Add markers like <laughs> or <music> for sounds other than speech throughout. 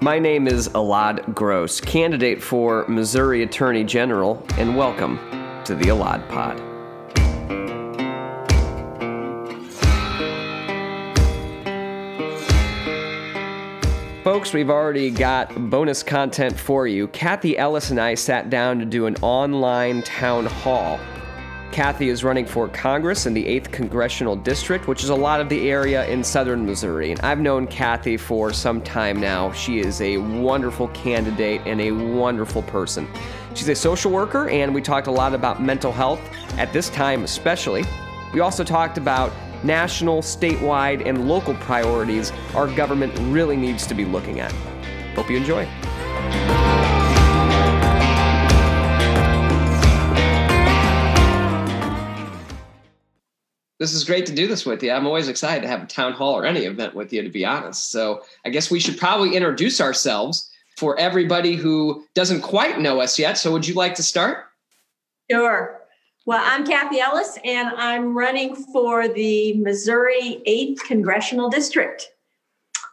My name is Elad Gross, candidate for Missouri Attorney General, and welcome to the Elad Pod. Folks, we've already got bonus content for you. Kathy Ellis and I sat down to do an online town hall. Kathy is running for Congress in the 8th Congressional District, which is a lot of the area in southern Missouri. And I've known Kathy for some time now. She is a wonderful candidate and a wonderful person. She's a social worker, and we talked a lot about mental health at this time, especially. We also talked about national, statewide, and local priorities our government really needs to be looking at. Hope you enjoy. This is great to do this with you. I'm always excited to have a town hall or any event with you, to be honest. So I guess we should probably introduce ourselves for everybody who doesn't quite know us yet. So would you like to start? Sure. Well, I'm Kathy Ellis, and I'm running for the Missouri 8th Congressional District.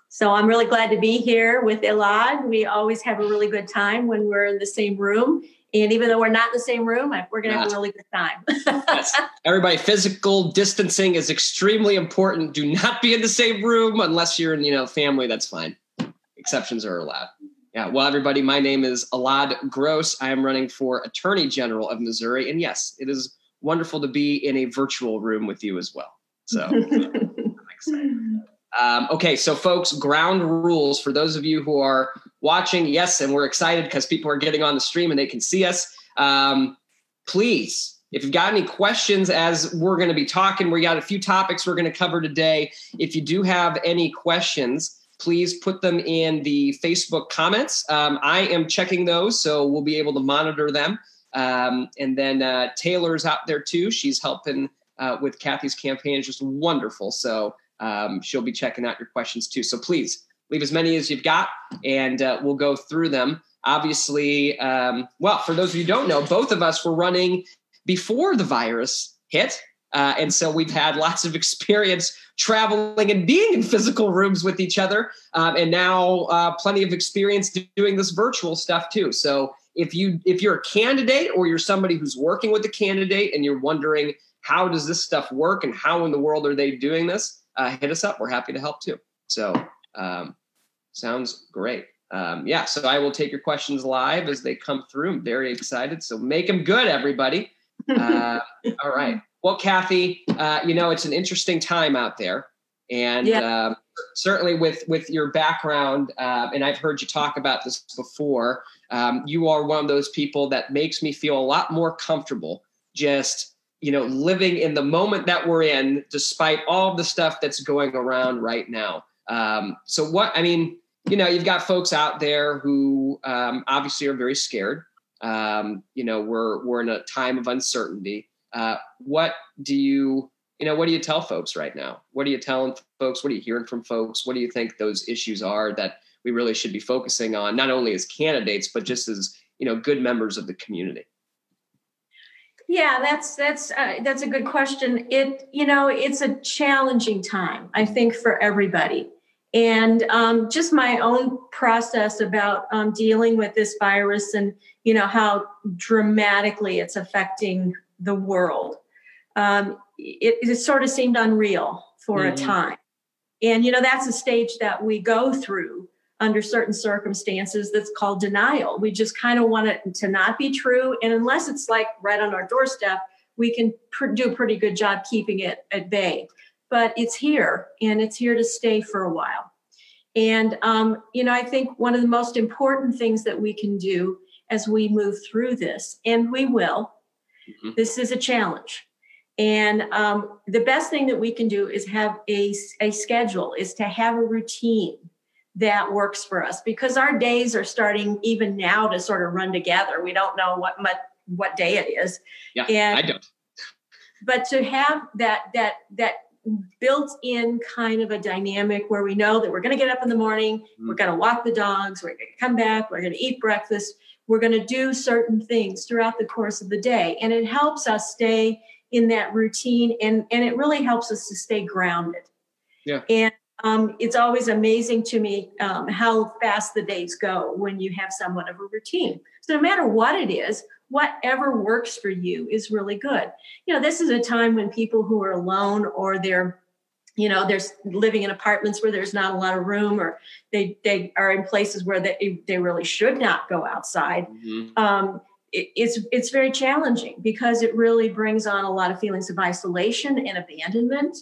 So I'm really glad to be here with Elad. We always have a really good time when we're in the same room. And even though we're not in the same room, we're going to have a really good time. yes. <laughs> Everybody, physical distancing is extremely important. Do not be in the same room unless you're in, you know, family. That's fine. Exceptions are allowed. Yeah. Well, everybody, my name is Elad Gross. I am running for Attorney General of Missouri. And yes, it is wonderful to be in a virtual room with you as well. So <laughs> I'm excited. Um, okay, so folks, ground rules for those of you who are watching. Yes, and we're excited because people are getting on the stream and they can see us. Um, please, if you've got any questions as we're going to be talking, we got a few topics we're going to cover today. If you do have any questions, please put them in the Facebook comments. Um, I am checking those, so we'll be able to monitor them. Um, and then uh, Taylor's out there too. She's helping uh, with Kathy's campaign. It's just wonderful. So um, she'll be checking out your questions too. So please leave as many as you've got, and uh, we'll go through them. Obviously, um, well, for those of you who don't know, both of us were running before the virus hit. Uh, and so we've had lots of <laughs> experience traveling and being in physical rooms with each other, um, and now uh, plenty of experience doing this virtual stuff too. So if you if you're a candidate or you're somebody who's working with a candidate and you're wondering how does this stuff work and how in the world are they doing this, uh, hit us up. We're happy to help too. So um, sounds great. Um, yeah, so I will take your questions live as they come through. I'm very excited. So make them good, everybody. <laughs> Uh, all right. Well, Kathy, uh, you know it's an interesting time out there, and yeah. uh, certainly with with your background, uh, and I've heard you talk about this before. Um, you are one of those people that makes me feel a lot more comfortable just you know living in the moment that we're in, despite all the stuff that's going around right now. Um, so, what I mean, you know, you've got folks out there who um, obviously are very scared. Um, you know, we're we're in a time of uncertainty. Uh, what do you, you know, what do you tell folks right now? What are you telling folks? What are you hearing from folks? What do you think those issues are that we really should be focusing on, not only as candidates, but just as, you know, good members of the community? Yeah, that's that's uh, that's a good question. It you know it's a challenging time I think for everybody, and um, just my own process about um, dealing with this virus and you know how dramatically it's affecting the world. Um, it, it, sort of seemed unreal for mm-hmm. a time. And, you know, that's a stage that we go through under certain circumstances that's called denial. We just kind of want it to not be true. And unless it's like right on our doorstep, we can pr- do a pretty good job keeping it at bay. But it's here and it's here to stay for a while. And, um, you know, I think one of the most important things that we can do as we move through this, and we will, Mm-hmm. This is a challenge. And um, the best thing that we can do is have a, a schedule, is to have a routine that works for us because our days are starting even now to sort of run together. We don't know what what, what day it is. Yeah, and, I don't. But to have that that that built in kind of a dynamic where we know that we're going to get up in the morning, mm-hmm. we're going to walk the dogs, we're going to come back, we're going to eat breakfast, we're going to do certain things throughout the course of the day. And it helps us stay in that routine and, and it really helps us to stay grounded. Yeah. And um, it's always amazing to me um, how fast the days go when you have somewhat of a routine. So no matter what it is, whatever works for you is really good. You know, this is a time when people who are alone or they're you know they're living in apartments where there's not a lot of room or they they are in places where they, they really should not go outside mm-hmm. um, it, it's it's very challenging because it really brings on a lot of feelings of isolation and abandonment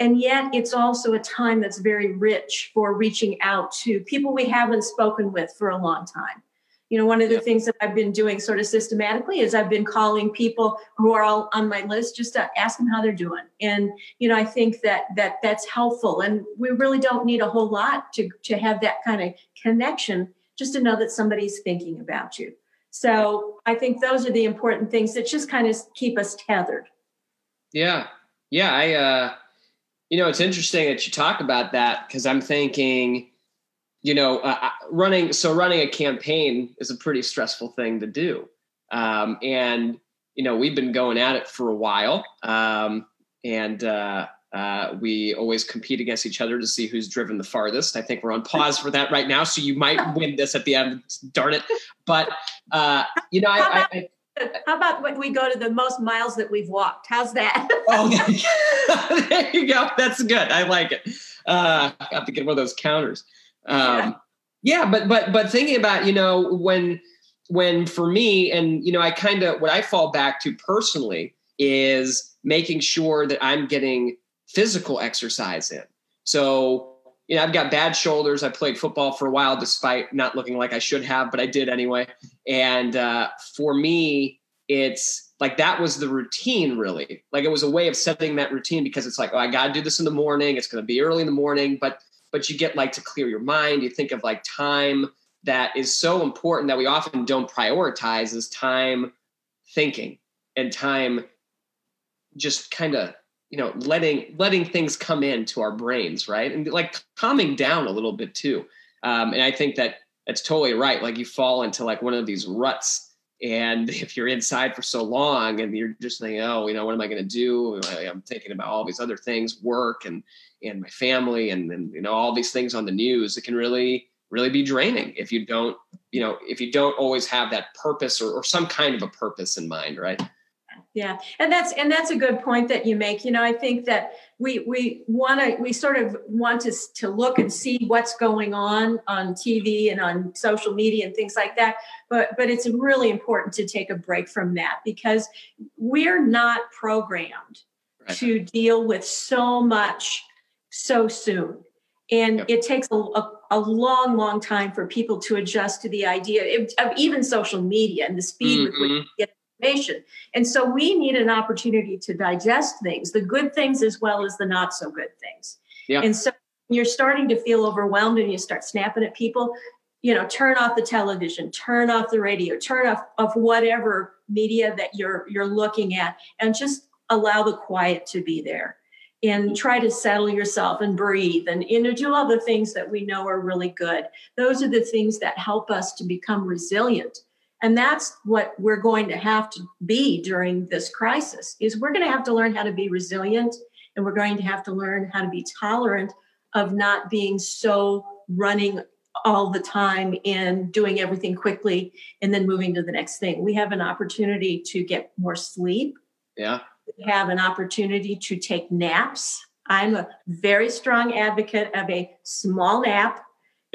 and yet it's also a time that's very rich for reaching out to people we haven't spoken with for a long time. You know one of the yeah. things that i've been doing sort of systematically is i've been calling people who are all on my list just to ask them how they're doing. And you know i think that that that's helpful. And we really don't need a whole lot to to have that kind of connection just to know that somebody's thinking about you. So i think those are the important things that just kind of keep us tethered. Yeah. Yeah i uh you know it's interesting that you talk about that because i'm thinking you know, uh, uh, running so running a campaign is a pretty stressful thing to do, um, and you know we've been going at it for a while, um, and uh, uh, we always compete against each other to see who's driven the farthest. I think we're on pause for that right now, so you might win this at the end. Darn it! But uh, you know, I, I, how about when we go to the most miles that we've walked? How's that? <laughs> oh, <laughs> there you go. That's good. I like it. Uh, I have to get one of those counters. Um, yeah. yeah, but but but thinking about you know when when for me and you know I kind of what I fall back to personally is making sure that I'm getting physical exercise in. So you know, I've got bad shoulders. I played football for a while, despite not looking like I should have, but I did anyway. And uh, for me, it's like that was the routine, really. Like it was a way of setting that routine because it's like, oh, I got to do this in the morning. It's going to be early in the morning, but but you get like to clear your mind. You think of like time that is so important that we often don't prioritize is time thinking and time just kind of you know letting letting things come into our brains right? And like calming down a little bit too. Um, and i think that that's totally right. Like you fall into like one of these ruts and <laughs> if you're inside for so long and you're just thinking oh you know what am i going to do i'm thinking about all these other things work and and my family and, and you know all these things on the news it can really really be draining if you don't you know if you don't always have that purpose or, or some kind of a purpose in mind right yeah and that's and that's a good point that you make you know i think that we we want to we sort of want to to look and see what's going on on tv and on social media and things like that but but it's really important to take a break from that because we're not programmed right. to deal with so much so soon. And yep. it takes a, a, a, long, long time for people to adjust to the idea of even social media and the speed mm-hmm. with which mm-hmm. we get information. And so we need an opportunity to digest things, the good things as well as the not so good things. Yep. And so you're starting to feel overwhelmed and you start snapping at people, you know, turn off the television, turn off the radio, turn off of whatever media that you're you're looking at and just allow the quiet to be there and try to settle yourself and breathe and you know do all the things that we know are really good those are the things that help us to become resilient and that's what we're going to have to be during this crisis is we're going to have to learn how to be resilient and we're going to have to learn how to be tolerant of not being so running all the time and doing everything quickly and then moving to the next thing we have an opportunity to get more sleep yeah have an opportunity to take naps. I'm a very strong advocate of a small nap.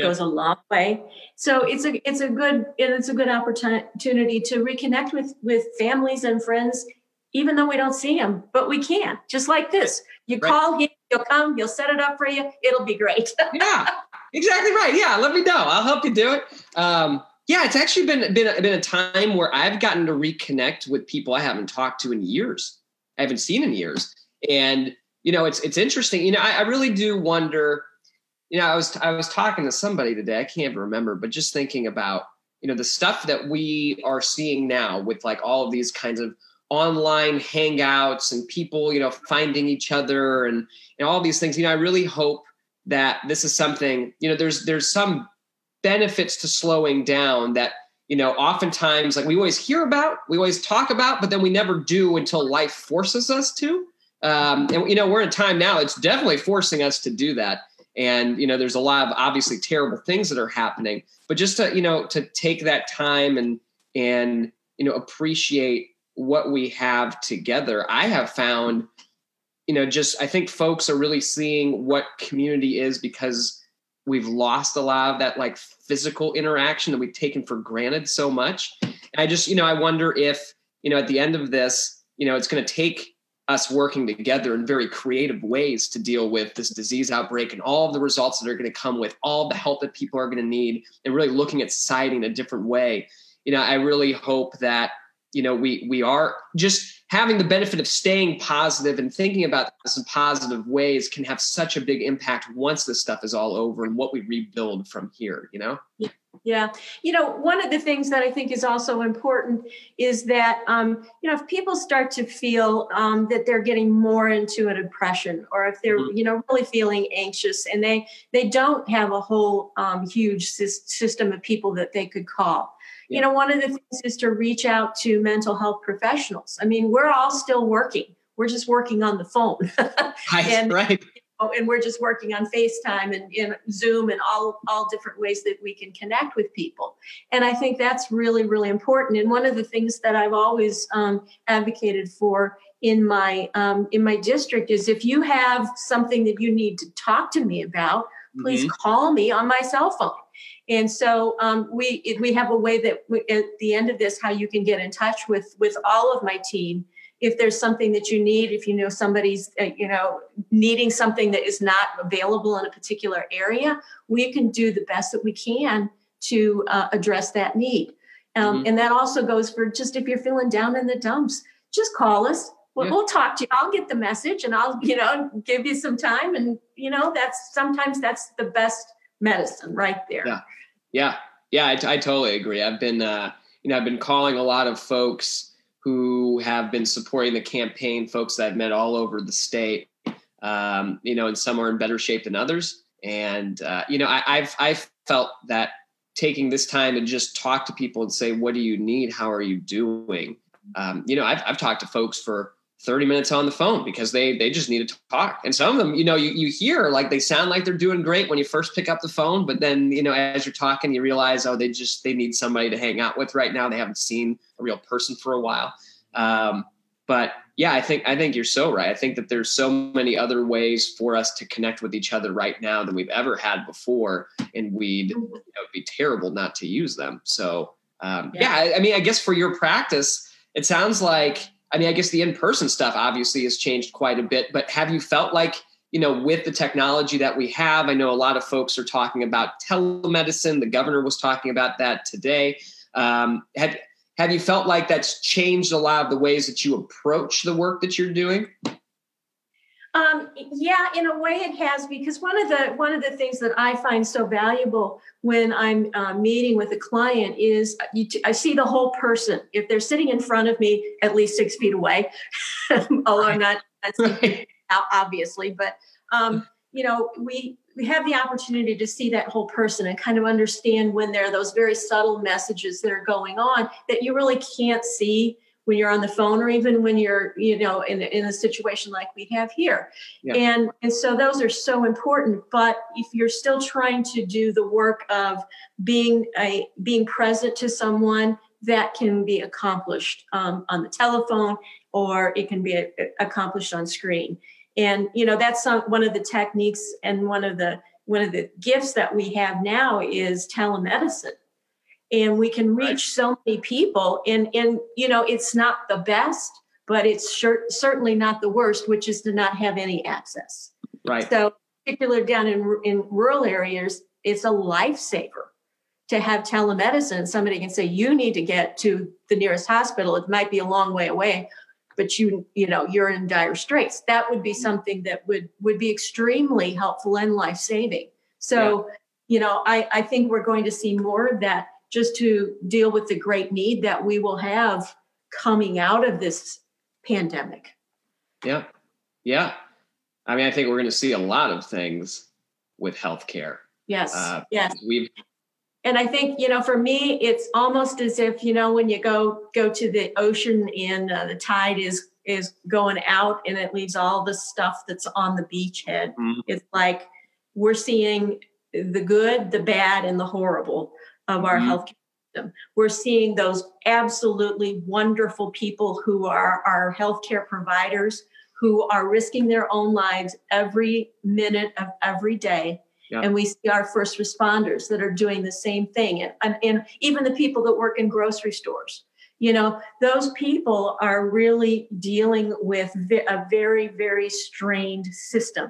Goes a long way. So it's a it's a good it's a good opportunity to reconnect with with families and friends, even though we don't see them, but we can. Just like this, you right. call him, he'll come, he'll set it up for you. It'll be great. <laughs> yeah, exactly right. Yeah, let me know. I'll help you do it. Um, yeah, it's actually been been been a time where I've gotten to reconnect with people I haven't talked to in years. I haven't seen in years. And you know, it's it's interesting. You know, I, I really do wonder. You know, I was I was talking to somebody today. I can't remember, but just thinking about you know the stuff that we are seeing now with like all of these kinds of online hangouts and people you know finding each other and and all these things you know i really hope that this is something you know there's there's some benefits to slowing down that you know, oftentimes like we always hear about, we always talk about, but then we never do until life forces us to. Um, and you know, we're in a time now; it's definitely forcing us to do that. And you know there's a lot of obviously terrible things that are happening but just to you know to take that time and and you know appreciate what we have together i have found you know just i think folks are really seeing what community is because we've lost a lot of that like physical interaction that we've taken for granted so much. And i just you know i wonder if you know at the end of this you know it's going to take us working together in very creative ways to deal with this disease outbreak and all of the results that are going to come with all the help that people are going to need and really looking at society in a different way you know i really hope that you know we we are just having the benefit of staying positive and thinking about this in positive ways can have such a big impact once this stuff is all over and what we rebuild from here you know yeah. Yeah. You know, one of the things that I think is also important is that, um, you know, if people start to feel um, that they're getting more into a depression or if they're, mm-hmm. you know, really feeling anxious and they, they don't have a whole um, huge system of people that they could call. Yeah. You know, one of the things is to reach out to mental health professionals. I mean, we're all still working. We're just working on the phone. <laughs> and, right and we're just working on FaceTime and, and, Zoom and all all different ways that we can connect with people. And I think that's really really important. And one of the things that I've always um, advocated for in my um, in my district is if you have something that you need to talk to me about, please mm-hmm. call me on my cell phone. And so um, we we have a way that we, at the end of this, how you can get in touch with with all of my team if there's something that you need if you know somebody's uh, you know needing something that is not available in a particular area we can do the best that we can to uh, address that need. Um, mm-hmm. and that also goes for just if you're feeling down in the dumps just call us. We'll, yeah. we'll talk to you. I'll get the message and i'll you know give you some time and you know that's sometimes that's the best medicine right there. Yeah. Yeah. Yeah i, I totally agree. I've been uh you know i've been calling a lot of folks who have been supporting the campaign, folks that I've met all over the state. Um, you know, and some are in better shape than others. And uh, you know, I, I've I've felt that taking this time to just talk to people and say, "What do you need? How are you doing?" Um, you know, I've I've talked to folks for 30 minutes on the phone because they they just need to talk. And some of them, you know, you, you hear like they sound like they're doing great when you first pick up the phone, but then, you know, as you're talking, you realize, oh, they just they need somebody to hang out with right now. They haven't seen a real person for a while. Um, but yeah, I think I think you're so right. I think that there's so many other ways for us to connect with each other right now than we've ever had before, and we'd you know, be terrible not to use them. So um, yeah. yeah, I mean, I guess for your practice, it sounds like I mean, I guess the in person stuff obviously has changed quite a bit, but have you felt like, you know, with the technology that we have, I know a lot of folks are talking about telemedicine. The governor was talking about that today. Um, have, have you felt like that's changed a lot of the ways that you approach the work that you're doing? Um, yeah, in a way it has because one of the one of the things that I find so valuable when I'm uh, meeting with a client is t- I see the whole person. If they're sitting in front of me, at least six feet away, <laughs> although I'm not <laughs> obviously, but um, you know we we have the opportunity to see that whole person and kind of understand when there are those very subtle messages that are going on that you really can't see when you're on the phone or even when you're you know in, in a situation like we have here. Yeah. and and so those are so important but if you're still trying to do the work of being a being present to someone that can be accomplished um, on the telephone or it can be a, accomplished on screen. And you know that's some, one of the techniques and one of the one of the gifts that we have now is telemedicine and we can reach right. so many people and and you know it's not the best but it's sure, certainly not the worst which is to not have any access right so particularly down in in rural areas it's a lifesaver to have telemedicine somebody can say you need to get to the nearest hospital it might be a long way away but you you know you're in dire straits that would be mm-hmm. something that would would be extremely helpful and life-saving so yeah. you know i i think we're going to see more of that just to deal with the great need that we will have coming out of this pandemic. Yeah. Yeah. I mean, I think we're going to see a lot of things with healthcare. Yes. Uh, yes. We've and I think you know, for me, it's almost as if you know when you go go to the ocean and uh, the tide is is going out and it leaves all the stuff that's on the beachhead. Mm-hmm. It's like we're seeing the good, the bad, and the horrible of our mm-hmm. healthcare system. We're seeing those absolutely wonderful people who are our healthcare providers who are risking their own lives every minute of every day. Yeah. And we see our first responders that are doing the same thing. And, and, and even the people that work in grocery stores. You know, those people are really dealing with a very, very strained system.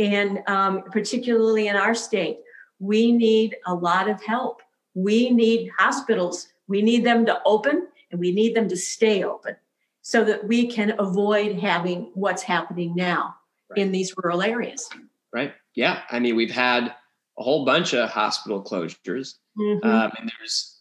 And um, particularly in our state, we need a lot of help. We need hospitals. We need them to open and we need them to stay open so that we can avoid having what's happening now right. in these rural areas. Right. Yeah. I mean, we've had a whole bunch of hospital closures. Mm-hmm. Um, and there's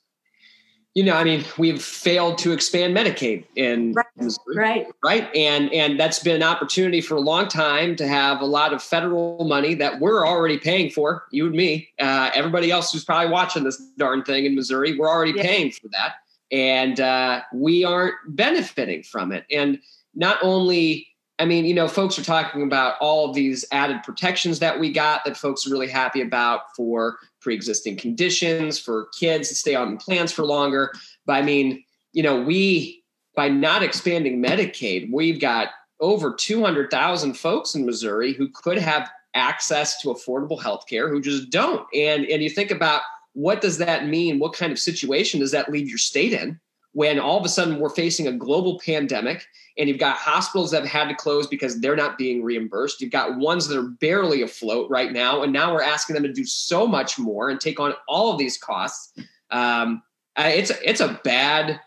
you know, I mean, we've failed to expand Medicaid in right, Missouri, right, right, and and that's been an opportunity for a long time to have a lot of federal money that we're already paying for. You and me, uh, everybody else who's probably watching this darn thing in Missouri, we're already yeah. paying for that, and uh, we aren't benefiting from it. And not only, I mean, you know, folks are talking about all of these added protections that we got that folks are really happy about for pre-existing conditions for kids to stay on plans for longer. But I mean, you know, we by not expanding Medicaid, we've got over 200,000 folks in Missouri who could have access to affordable health care who just don't. And and you think about what does that mean? What kind of situation does that leave your state in? When all of a sudden we're facing a global pandemic and you've got hospitals that have had to close because they're not being reimbursed. You've got ones that are barely afloat right now. And now we're asking them to do so much more and take on all of these costs. Um, it's, it's a bad,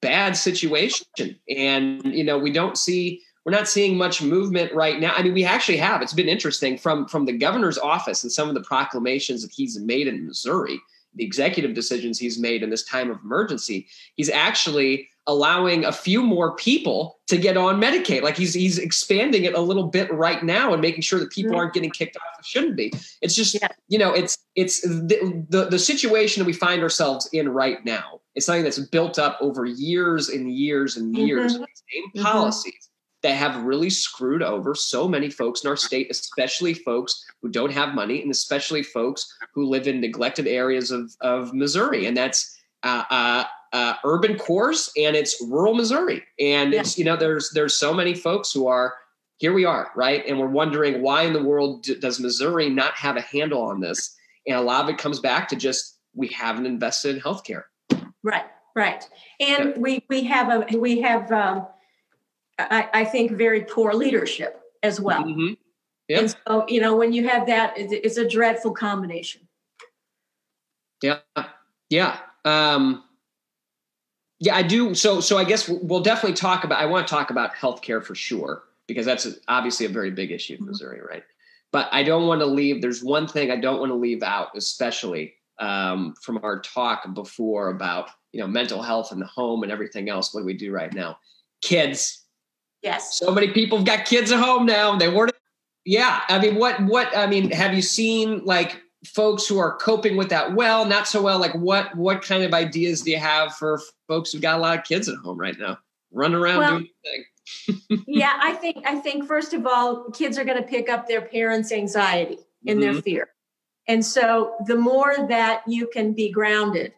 bad situation. And, you know, we don't see, we're not seeing much movement right now. I mean, we actually have. It's been interesting from from the governor's office and some of the proclamations that he's made in Missouri the executive decisions he's made in this time of emergency, he's actually allowing a few more people to get on Medicaid. Like he's he's expanding it a little bit right now and making sure that people mm-hmm. aren't getting kicked off that shouldn't be. It's just yeah. you know it's it's the, the, the situation that we find ourselves in right now. It's something that's built up over years and years and years mm-hmm. same mm-hmm. policies that have really screwed over so many folks in our state, especially folks who don't have money, and especially folks who live in neglected areas of, of Missouri. And that's uh, uh, uh, urban cores and it's rural Missouri. And yeah. it's, you know, there's there's so many folks who are here we are, right? And we're wondering why in the world does Missouri not have a handle on this? And a lot of it comes back to just we haven't invested in healthcare. Right, right. And yeah. we we have a we have um, I, I think, very poor leadership as well. Mm-hmm. Yep. And so, you know, when you have that, it's a dreadful combination. Yeah. Yeah. Um, yeah, I do. So, so I guess we'll definitely talk about, I want to talk about healthcare for sure, because that's obviously a very big issue in mm-hmm. Missouri, right? But I don't want to leave, there's one thing I don't want to leave out, especially um, from our talk before about, you know, mental health and the home and everything else, what do we do right now? Kids, Yes. So many people have got kids at home now. They weren't. Yeah. I mean, what, what, I mean, have you seen like folks who are coping with that well, not so well? Like what, what kind of ideas do you have for folks who've got a lot of kids at home right now? Run around well, doing thing. <laughs> yeah, I think, I think first of all, kids are going to pick up their parents' anxiety and mm-hmm. their fear. And so the more that you can be grounded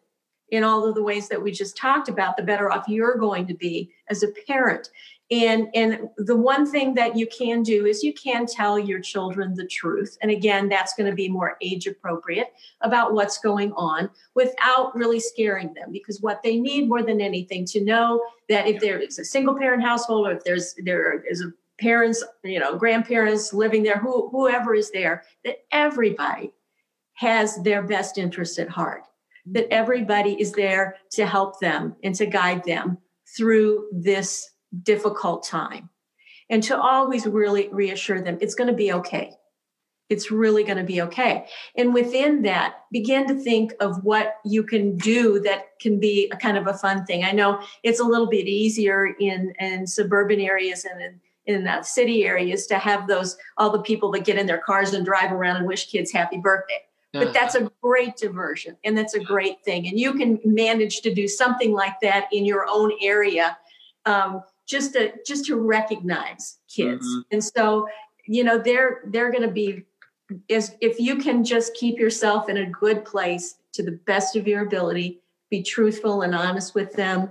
in all of the ways that we just talked about, the better off you're going to be as a parent and and the one thing that you can do is you can tell your children the truth. And again that's going to be more age appropriate about what's going on without really scaring them because what they need more than anything to know that if there is a single parent household or if there's there is a parents you know grandparents living there who, whoever is there that everybody has their best interest at heart. That mm-hmm. everybody is there to help them and to guide them through this difficult time and to always really reassure them it's going to be okay. It's really going to be okay. And within that, begin to think of what you can do that can be a kind of a fun thing. I know it's a little bit easier in, in suburban areas and in, in uh, city areas to have those, all the people that get in their cars and drive around and wish kids happy birthday. But that's a great diversion and that's a great thing. And you can manage to do something like that in your own area. Um, just to just to recognize kids mm-hmm. and so you know they're they're going to be is if you can just keep yourself in a good place to the best of your ability, be truthful and honest with them,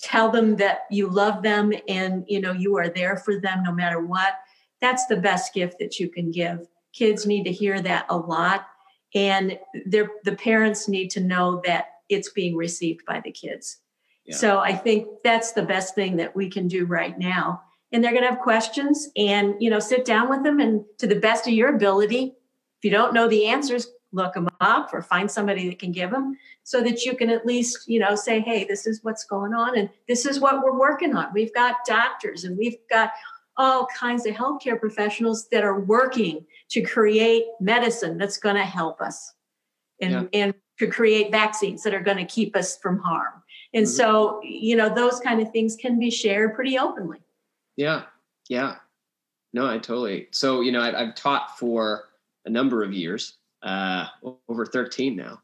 tell them that you love them and you know you are there for them no matter what. That's the best gift that you can give. Kids need to hear that a lot and the parents need to know that it's being received by the kids. Yeah. So I think that's the best thing that we can do right now. And they're going to have questions and, you know, sit down with them and to the best of your ability, if you don't know the answers, look them up or find somebody that can give them so that you can at least, you know, say, hey, this is what's going on and this is what we're working on. We've got doctors and we've got all kinds of healthcare professionals that are working to create medicine that's going to help us and, yeah. and to create vaccines that are going to keep us from harm. And mm-hmm. so, you know, those kind of things can be shared pretty openly. Yeah. Yeah. No, I totally. So, you know, I, have taught for a number of years, uh, over 13 now.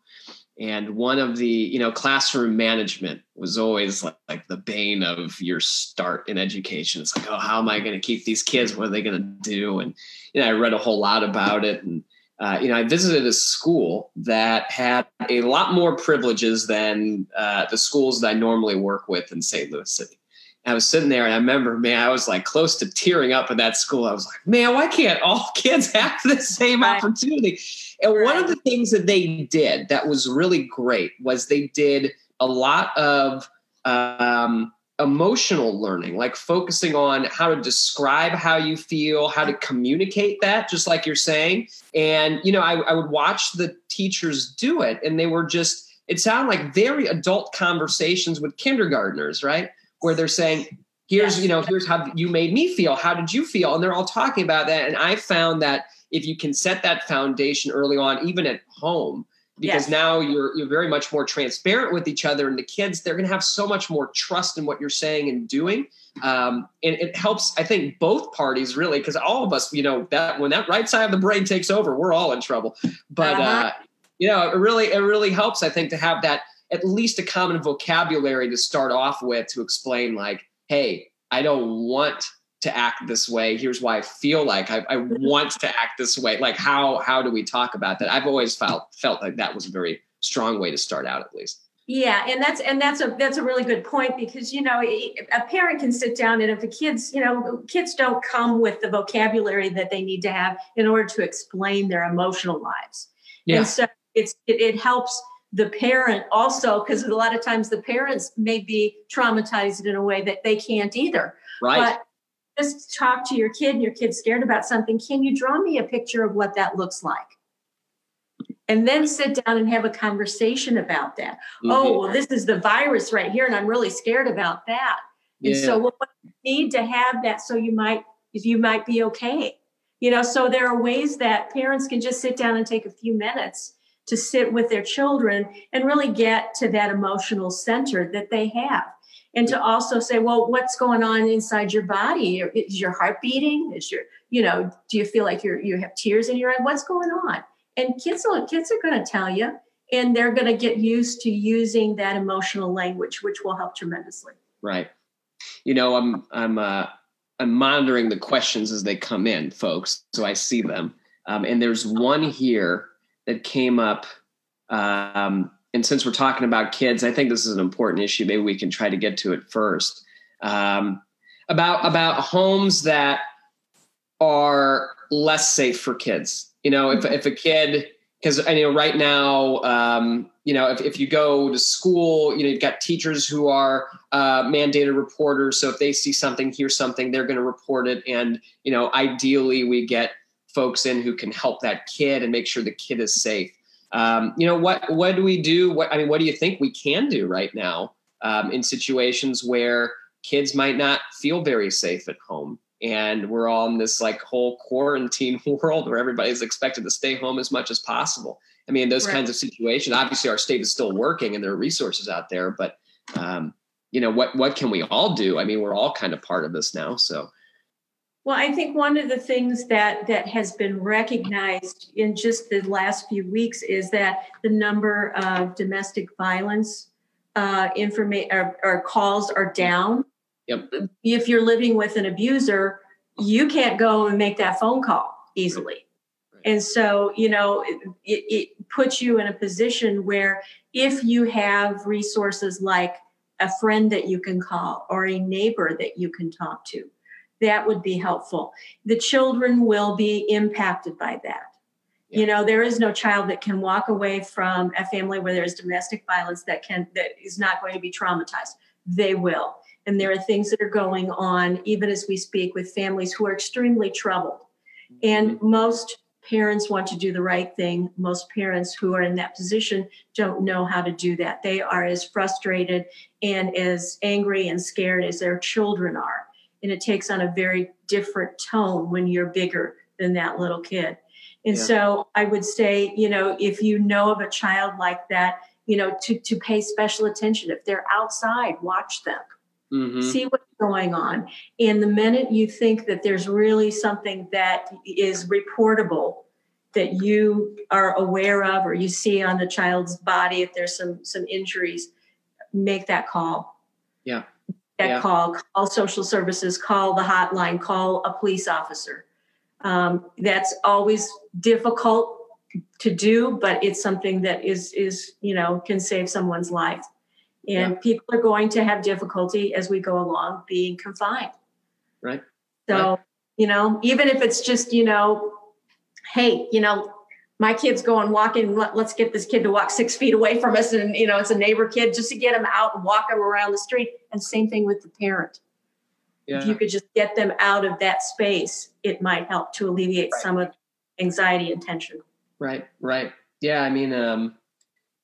And one of the, you know, classroom management was always like, like the bane of your start in education. It's like, oh, how am I going to keep these kids? What are they going to do? And, you know, I read a whole lot about it. And, uh, you know, I visited a school that had a lot more privileges than uh, the schools that I normally work with in St. Louis City. I was sitting there and I remember, man, I was like close to tearing up in that school. I was like, man, why can't all <laughs> kids have the same opportunity? And one of the things that they did that was really great was they did a lot of um, emotional learning, like focusing on how to describe how you feel, how to communicate that, just like you're saying. And, you know, I, I would watch the teachers do it and they were just, it sounded like very adult conversations with kindergartners, right? where they're saying, here's, yes. you know, here's how you made me feel. How did you feel? And they're all talking about that. And I found that if you can set that foundation early on, even at home, because yes. now you're you're very much more transparent with each other and the kids they're going to have so much more trust in what you're saying and doing um, and it helps i think both parties really because all of us you know that when that right side of the brain takes over we're all in trouble but uh-huh. uh, you know it really it really helps i think to have that at least a common vocabulary to start off with to explain like hey i don't want to act this way. Here's why i feel like I, I, want to act this way. Like how how do we talk about that? I've always felt felt like that was a very strong way to start out at least. Yeah and that's and that's a that's a really good point because you know a parent can sit down and if the kids you know kids don't come with the vocabulary that they need to have in order to explain their emotional lives. Yeah. and so it's it, it helps the parent also because a lot of times the parents may be traumatized in a way that they can't either. Right. But just talk to your kid and your kid's scared about something can you draw me a picture of what that looks like and then sit down and have a conversation about that mm-hmm. oh well this is the virus right here and i'm really scared about that and yeah. so what you need to have that so you might you might be okay you know so there are ways that parents can just sit down and take a few minutes to sit with their children and really get to that emotional center that they have. And to also say, well, what's going on inside your body? Is your heart beating? Is your, you know, do you feel like you're you have tears in your eye? What's going on? And kids will, kids are going to tell you, and they're going to get used to using that emotional language, which will help tremendously. Right. You know, I'm I'm uh, I'm monitoring the questions as they come in, folks, so I see them. Um, and there's one here that came up. Um, and since we're talking about kids, I think this is an important issue. Maybe we can try to get to it first. Um, about about homes that are less safe for kids. You know, if if a kid because I know right now, um, you know, if, if you go to school, you know, you've got teachers who are uh, mandated reporters. So if they see something, hear something, they're going to report it. And, you know, ideally we get folks in who can help that kid and make sure the kid is safe. Um, you know what? What do we do? What I mean, what do you think we can do right now um, in situations where kids might not feel very safe at home, and we're all in this like whole quarantine <laughs> world where everybody's expected to stay home as much as possible? I mean, those right. kinds of situations. Obviously, our state is still working, and there are resources out there, but um, you know what? What can we all do? I mean, we're all kind of part of this now, so well, I think one of the things that that has been recognized in just the last few weeks is that the number of domestic violence uh, information or, or, calls are down. Yep. If you're living with an abuser, you can't go and make that phone call easily. And so, you know, it, it, puts you in a position where if you have resources like a friend that you can call or a neighbor that you can talk to, that would be helpful. The children will be impacted by that. Yeah. You know, there is no child that can walk away from a family where there is domestic violence that can that is not going to be traumatized. They will. And there are things that are going on even as we speak with families who are extremely troubled. And mm-hmm. most parents want to do the right thing. Most parents who are in that position don't know how to do that. They are as frustrated and as angry and scared as their children are and it takes on a very different tone when you're bigger than that little kid. And yeah. so I would say, you know, if you know of a child like that, you know, to, to pay special attention. If they're outside, watch them. Mm-hmm. See what's going on. And the minute you think that there's really something that is reportable that you are aware of or you see on the child's body, if there's some some injuries, make that call. Yeah that yeah. call, call social services, call the hotline, call a police officer. Um, that's always difficult to do, but it's something that is is you know can save someone's life. And yeah. people are going to have difficulty as we go along being confined. Right. So right. you know, even if it's just you know, hey, you know, my kid's going walking let, us get this kid to walk six feet away from us and you know it's a neighbor kid just to get them out and walk him around the street. And same thing with the parent. Yeah. if you could just get them out of that space it might help to alleviate right. some of anxiety and tension. Right right. Yeah i mean um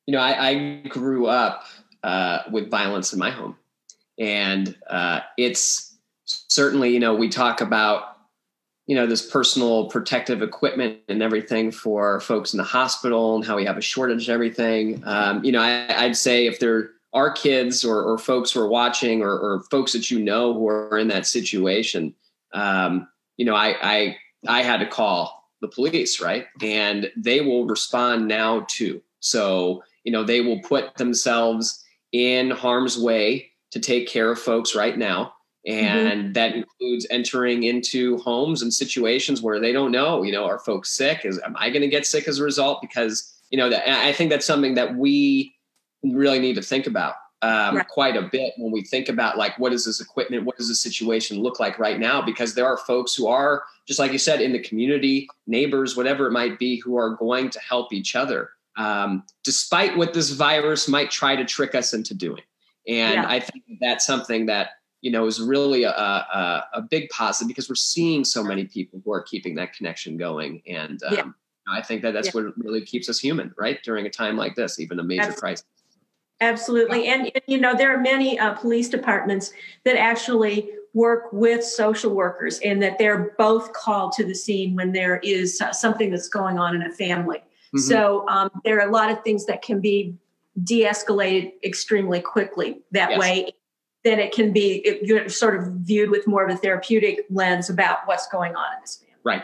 you know i, I grew up uh, with violence in my home. And uh, it's certainly you know we talk about you know this personal protective equipment and everything for folks in the hospital and how we have a shortage of everything. Um, you know I, would say if there are kids or, or folks who are watching or, or, folks that you know who are in that situation um, you know I, I i had to call the police right? And they will respond now too. So you know they will put themselves in harm's way to take care of folks right now. And mm-hmm. that includes entering into homes and situations where they don't know you know are folks sick is am i going to get sick as a result because you know that i think that's something that we really need to think about um, right. quite a bit when we think about like what is this equipment what does the situation look like right now because there are folks who are just like you said in the community neighbors whatever it might be who are going to help each other um, despite what this virus might try to trick us into doing and yeah. i think that's something that you know, is really a, a, a, big positive because we're seeing so many people who are keeping that connection going. And um, yeah. I think that that's yeah. what really keeps us human, right? During a time like this, even a major Absolutely. crisis. Absolutely. And, you know, there are many uh, police departments that actually work with social workers and that they're both called to the scene when there is uh, something that's going on in a family. Mm-hmm. So um, there are a lot of things that can be de escalated extremely quickly that yes. way then it can be it, sort of viewed with more of a therapeutic lens about what's going on in this family. Right,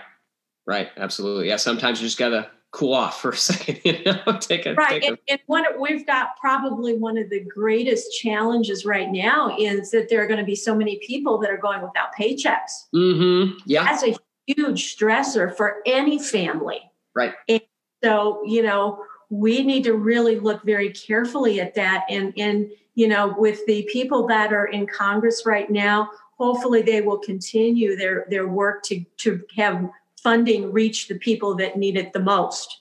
right, absolutely. Yeah, sometimes you just gotta cool off for a <laughs> second. You know, take a right. Take and, a... and one we've got probably one of the greatest challenges right now is that there are going to be so many people that are going without paychecks. Mm-hmm. Yeah, that's a huge stressor for any family. Right. And so you know we need to really look very carefully at that and and you know, with the people that are in Congress right now, hopefully they will continue their their work to to have funding reach the people that need it the most.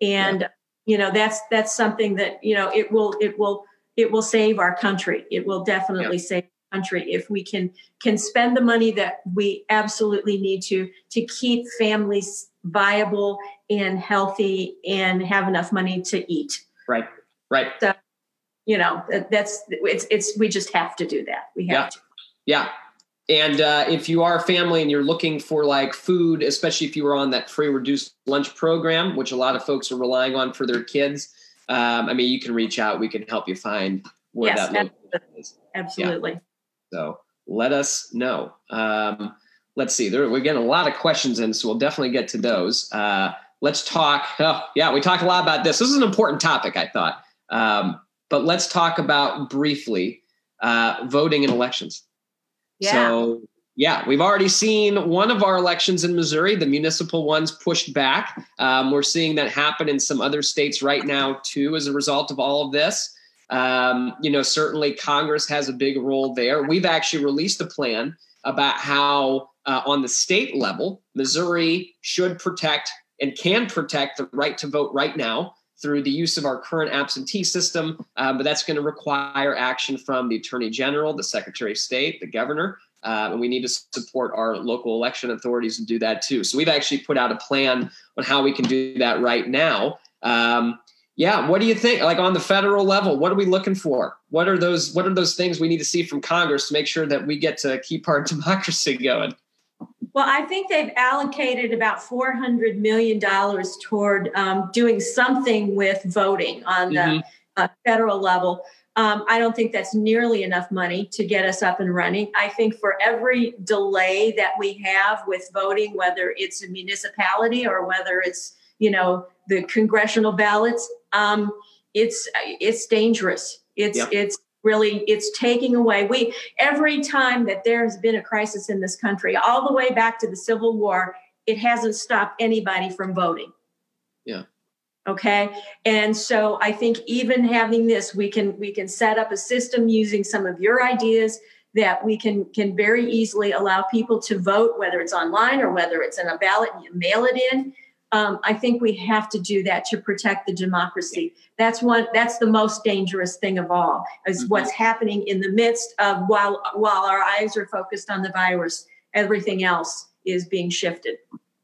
And yeah. you know, that's that's something that you know it will it will it will save our country. It will definitely yeah. save country if we can can spend the money that we absolutely need to to keep families viable and healthy and have enough money to eat. Right. Right. So you know that's it's it's we just have to do that we have yeah. to yeah and uh, if you are a family and you're looking for like food especially if you were on that free reduced lunch program which a lot of folks are relying on for their kids um, i mean you can reach out we can help you find where yes, that absolutely. is absolutely yeah. so let us know um, let's see there, we're getting a lot of questions in so we'll definitely get to those uh, let's talk oh yeah we talked a lot about this this is an important topic i thought um, but let's talk about briefly uh, voting in elections. Yeah. So, Yeah, we've already seen one of our elections in Missouri, the municipal ones pushed back. Um, we're seeing that happen in some other states right now, too, as a result of all of this. Um, you know, certainly Congress has a big role there. We've actually released a plan about how, uh, on the state level, Missouri should protect and can protect the right to vote right now through the use of our current absentee system. Um, but that's going to require action from the Attorney General, the Secretary of State, the Governor. Uh, and we need to support our local election authorities to do that too. So we've actually put out a plan on how we can do that right now. Um, yeah, what do you think? Like on the federal level, what are we looking for? What are those? What are those things we need to see from Congress to make sure that we get to keep our <laughs> democracy going? Well, I think they've allocated about $400 million toward um, doing something with voting on the mm-hmm. uh, federal level. Um, I don't think that's nearly enough money to get us up and running. I think for every delay that we have with voting, whether it's a municipality or whether it's you know the congressional ballots, um, it's it's dangerous. It's yep. it's really it's taking away. We every time that there has been a crisis in this country all the way back to the civil war it hasn't stopped anybody from voting. Yeah. Okay? And so i think even having this we can we can set up a system using some of your ideas that we can can very easily allow people to vote whether it's online or whether it's in a ballot and you mail it in um, I think we have to do that to protect the democracy. That's one. That's the most dangerous thing of all is mm-hmm. what's happening in the midst of while while our eyes are focused on the virus, everything else is being shifted.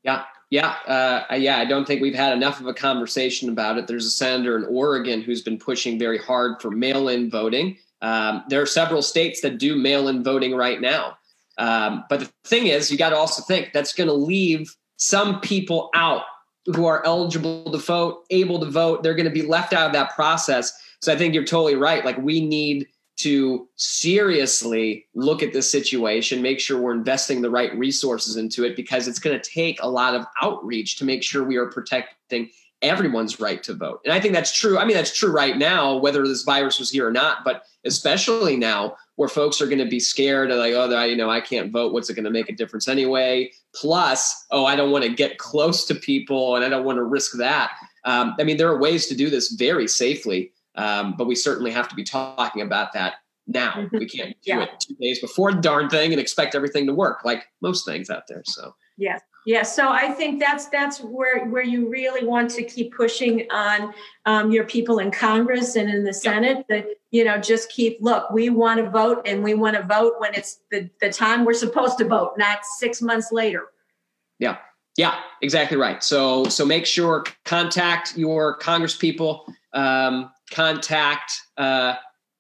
Yeah, yeah, uh, yeah. I don't think we've had enough of a conversation about it. There's a senator in Oregon who's been pushing very hard for mail-in voting. Um, there are several states that do mail-in voting right now. Um, but the thing is, you got to also think that's going to leave some people out who are eligible to vote, able to vote, they're going to be left out of that process. So I think you're totally right. Like we need to seriously look at this situation, make sure we're investing the right resources into it because it's going to take a lot of outreach to make sure we are protecting everyone's right to vote. And I think that's true. I mean, that's true right now, whether this virus was here or not, but especially now where folks are going to be scared of like, oh, you know, I can't vote. What's it going to make a difference anyway? Plus, oh, I don't want to get close to people and I don't want to risk that. Um, I mean, there are ways to do this very safely, um, but we certainly have to be talking about that now. Mm-hmm. We can't do yeah. it two days before the darn thing and expect everything to work like most things out there. So, yeah. Yeah, so I think that's that's where where you really want to keep pushing on um, your people in Congress and in the Senate that you know just keep look. We want to vote, and we want to vote when it's the the time we're supposed to vote, not six months later. Yeah, yeah, exactly right. So so make sure contact your Congress people, um, contact. Uh,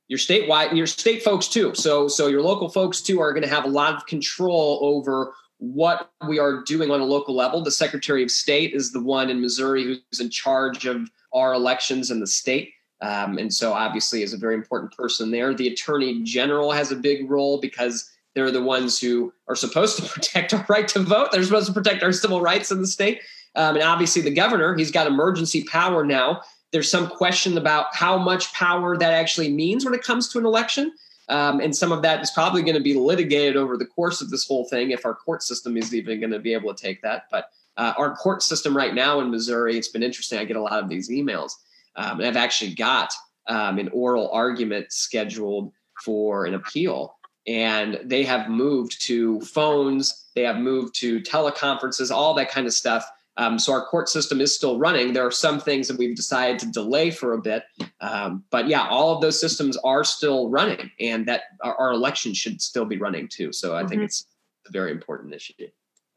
your statewide, your state folks too. So, so your local folks too are going to have a lot of control over what we are doing on a local level. The Secretary of State is the one in Missouri who's in charge of our elections in the state. Um, and so obviously is a very important person there. The Attorney General has a big role because they're the ones who are supposed to <laughs> protect our right to vote. They're supposed to protect our civil rights in the state. Um, and obviously the governor, he's got emergency power now. There's some question about how much power that actually means when it comes to an election. Um, and some of that is probably going to be litigated over the course of this whole thing if our court system is even going to be able to take that. But uh, our court system right now in Missouri, it's been interesting. I get a lot of these emails, um, and I've actually got um, an oral argument scheduled for an appeal. And they have moved to phones, they have moved to teleconferences, all that kind of stuff. Um, so our court system is still running. There are some things that we've decided to delay for a bit, um, but yeah, all of those systems are still running, and that our, our election should still be running too. So I mm-hmm. think it's a very important issue.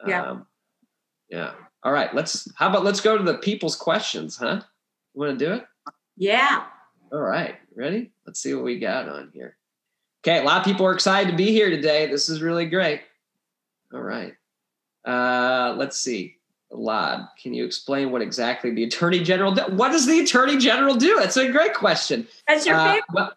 Yeah. Um, yeah. All right. Let's. How about let's go to the people's questions, huh? You want to do it? Yeah. All right. Ready? Let's see what we got on here. Okay. A lot of people are excited to be here today. This is really great. All right. Uh, let's see. Elad, can you explain what exactly the Attorney General do? What does the Attorney General do? That's a great question. That's your uh, favorite. Well,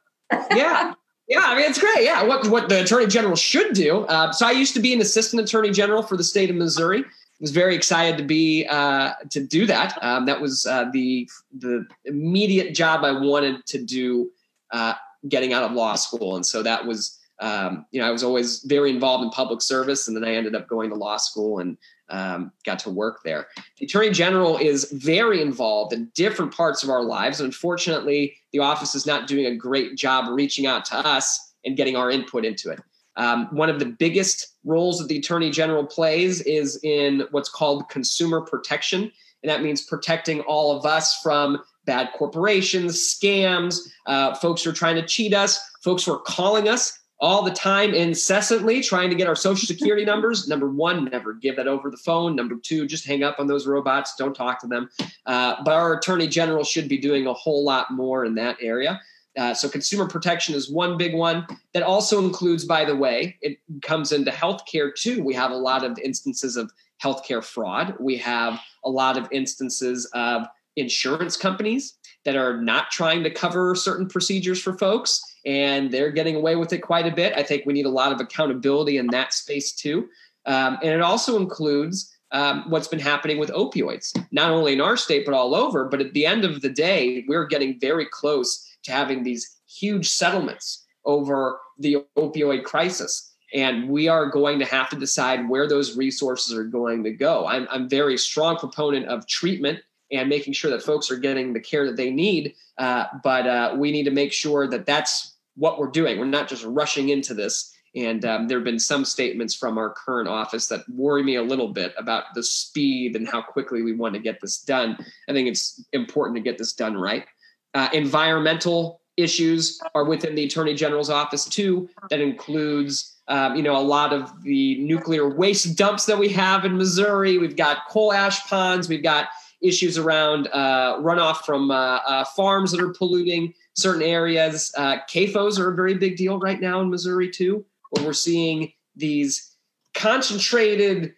yeah. Yeah, I mean it's great. Yeah, what what the Attorney General should do. Uh, so I used to be an Assistant Attorney General for the state of Missouri. Was very excited to be uh, to do that. Um, that was uh, the the immediate job I wanted to do, uh, getting out of law school, and so that was um, you know, I was always very involved in public service, and then I ended up going to law school and um, got to work there. The Attorney General is very involved in different parts of our lives. And unfortunately, the office is not doing a great job reaching out to us and getting our input into it. Um, one of the biggest roles that the Attorney General plays is in what's called consumer protection. And that means protecting all of us from bad corporations, scams, uh, folks who are trying to cheat us, folks who are calling us all the time, incessantly trying to get our social security numbers. <laughs> Number one, never give that over the phone. Number two, just hang up on those robots. Don't talk to them. Uh, but our attorney general should be doing a whole lot more in that area. Uh, so consumer protection is one big one that also includes, by the way, it comes into healthcare too. We have a lot of instances of healthcare fraud. We have a lot of instances of insurance companies that are not trying to cover certain procedures for folks and they're getting away with it quite a bit. I think we need a lot of accountability in that space too. Um, and it also includes um, what's been happening with opioids, not only in our state, but all over. But at the end of the day, we're getting very close to having these huge settlements over the opioid crisis. And we are going to have to decide where those resources are going to go. I'm, I'm very strong proponent of treatment and making sure that folks are getting the care that they need. Uh, but uh, we need to make sure that that's what we're doing. We're not just rushing into this. And um, there have been some statements from our current office that worry me a little bit about the speed and how quickly we want to get this done. I think it's important to get this done right. Uh, environmental issues are within the attorney general's office too. That includes, um, you know, a lot of the nuclear waste dumps that we have in Missouri. We've got coal ash ponds. We've got issues around uh, runoff from uh, uh, farms that are polluting certain areas. Uh, CAFOs are a very big deal right now in Missouri too, where we're seeing these concentrated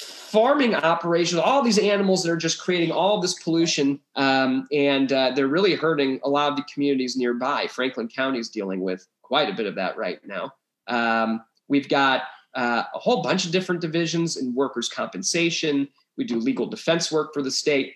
farming operations, all these animals that are just creating all this pollution, um, and uh, they're really hurting a lot of the communities nearby. Franklin County is dealing with quite a bit of that right now. Um, we've got uh, a whole bunch of different divisions in workers' compensation. We do legal defense work for the state.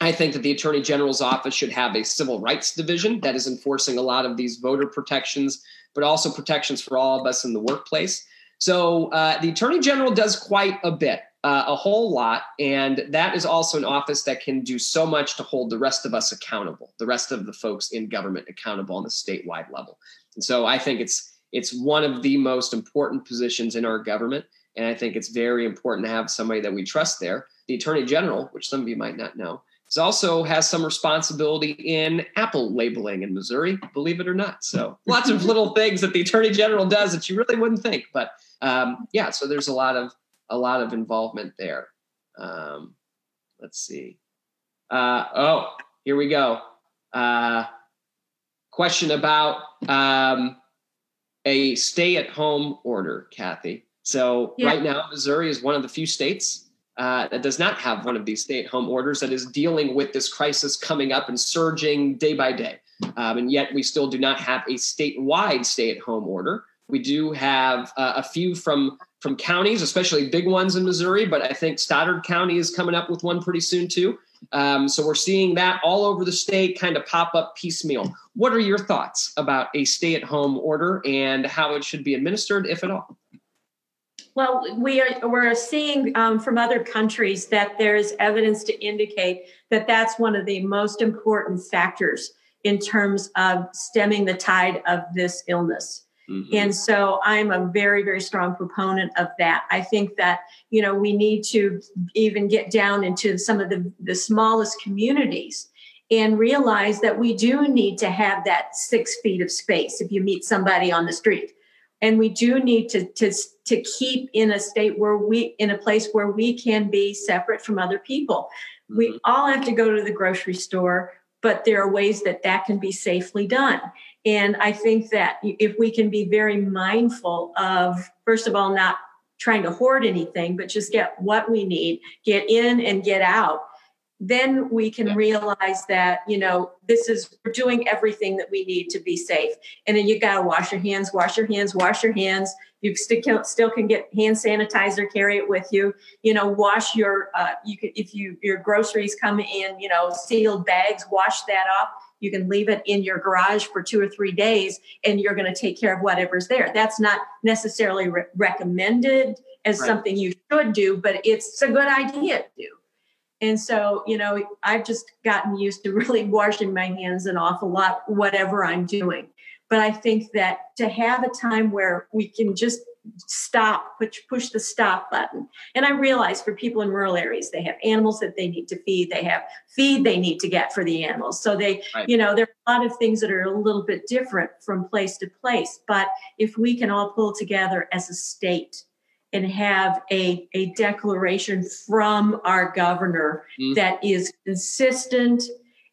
I think that the Attorney General's office should have a civil rights division that is enforcing a lot of these voter protections, but also protections for all of us in the workplace. So uh, the Attorney General does quite a bit, uh, a whole lot, and that is also an office that can do so much to hold the rest of us accountable, the rest of the folks in government accountable on the statewide level. And so I think it's it's one of the most important positions in our government, and I think it's very important to have somebody that we trust there. The Attorney General, which some of you might not know, is also has some responsibility in apple labeling in Missouri, believe it or not. So <laughs> lots of little things that the Attorney General does that you really wouldn't think, but um, yeah, so there's a lot of a lot of involvement there. Um, let's see. Uh, oh, here we go. Uh, question about um, a stay-at-home order, Kathy. So yeah. right now, Missouri is one of the few states uh, that does not have one of these stay-at-home orders that is dealing with this crisis coming up and surging day by day. Um, and yet, we still do not have a statewide stay-at-home order. We do have uh, a few from from counties, especially big ones in Missouri, but I think Stoddard County is coming up with one pretty soon too. Um, so we're seeing that all over the state kind of pop up piecemeal. What are your thoughts about a stay at home order and how it should be administered, if at all? Well, we are we're seeing um, from other countries that there is evidence to indicate that that's one of the most important factors in terms of stemming the tide of this illness. Mm-hmm. And so I'm a very, very strong proponent of that. I think that, you know, we need to even get down into some of the, the smallest communities and realize that we do need to have that six feet of space if you meet somebody on the street. And we do need to, to, to keep in a state where we, in a place where we can be separate from other people. Mm-hmm. We all have to go to the grocery store, but there are ways that that can be safely done. And I think that if we can be very mindful of, first of all, not trying to hoard anything, but just get what we need, get in and get out. Then we can realize that you know this is we're doing everything that we need to be safe. And then you got to wash your hands wash your hands wash your hands. You still still can get hand sanitizer carry it with you. You know wash your uh, you can if you your groceries come in you know sealed bags wash that off. You can leave it in your garage for two or three days and you're going to take care of whatever's there. That's not necessarily re- recommended as right. something you should do but it's a good idea to do and so, you know, I've just gotten used to <laughs> really washing my hands an awful lot, whatever I'm doing. But I think that to have a time where we can just stop, push, push the stop button. And I realize for people in rural areas, they have animals that they need to feed, they have feed they need to get for the animals. So they, right. you know, there are a lot of things that are a little bit different from place to place. But if we can all pull together as a state and have a, a declaration from our governor mm. that is consistent,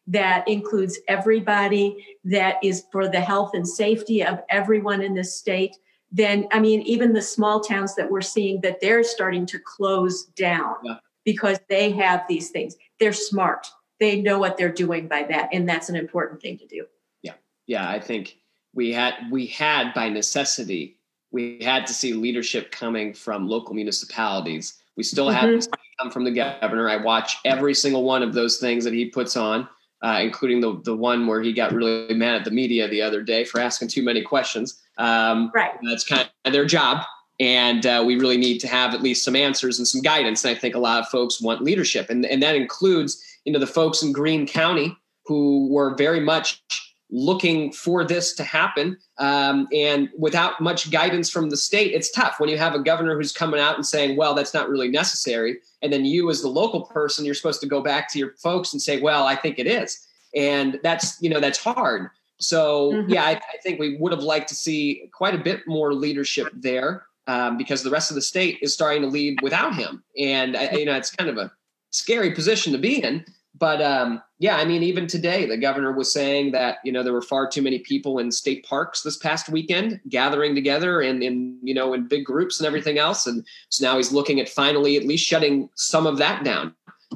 that includes everybody, that is for the health and safety of everyone in the state, then, I mean, even the small towns that we're seeing that they're starting to close down yeah. because they have these things. They're smart. They know what they're doing by that. And that's an important thing to do. Yeah. Yeah. I think we had, we had by necessity we had to see leadership coming from local municipalities. We still mm-hmm. have to come from the governor. I watch every single one of those things that he puts on, uh, including the the one where he got really mad at the media the other day for asking too many questions. Um, right. That's kind of their job. And uh, we really need to have at least some answers and some guidance. And I think a lot of folks want leadership, and and that includes you know the folks in Greene County who were very much looking for this to happen. Um, and without much guidance from the state, it's tough when you have a governor who's coming out and saying, well, that's not really necessary. And then you, as the local person, you're supposed to go back to your folks and say, well, I think it is. And that's, you know, that's hard. So, mm-hmm. yeah, I, I, think we would have liked to see quite a bit more leadership there um, because the rest of the state is starting to lead without him. And, I, you know, it's kind of a scary position to be in but um, yeah, I mean, even today, the governor was saying that you know there were far too many people in state parks this past weekend gathering together and in you know in big groups and everything else, and so now he's looking at finally at least shutting some of that down.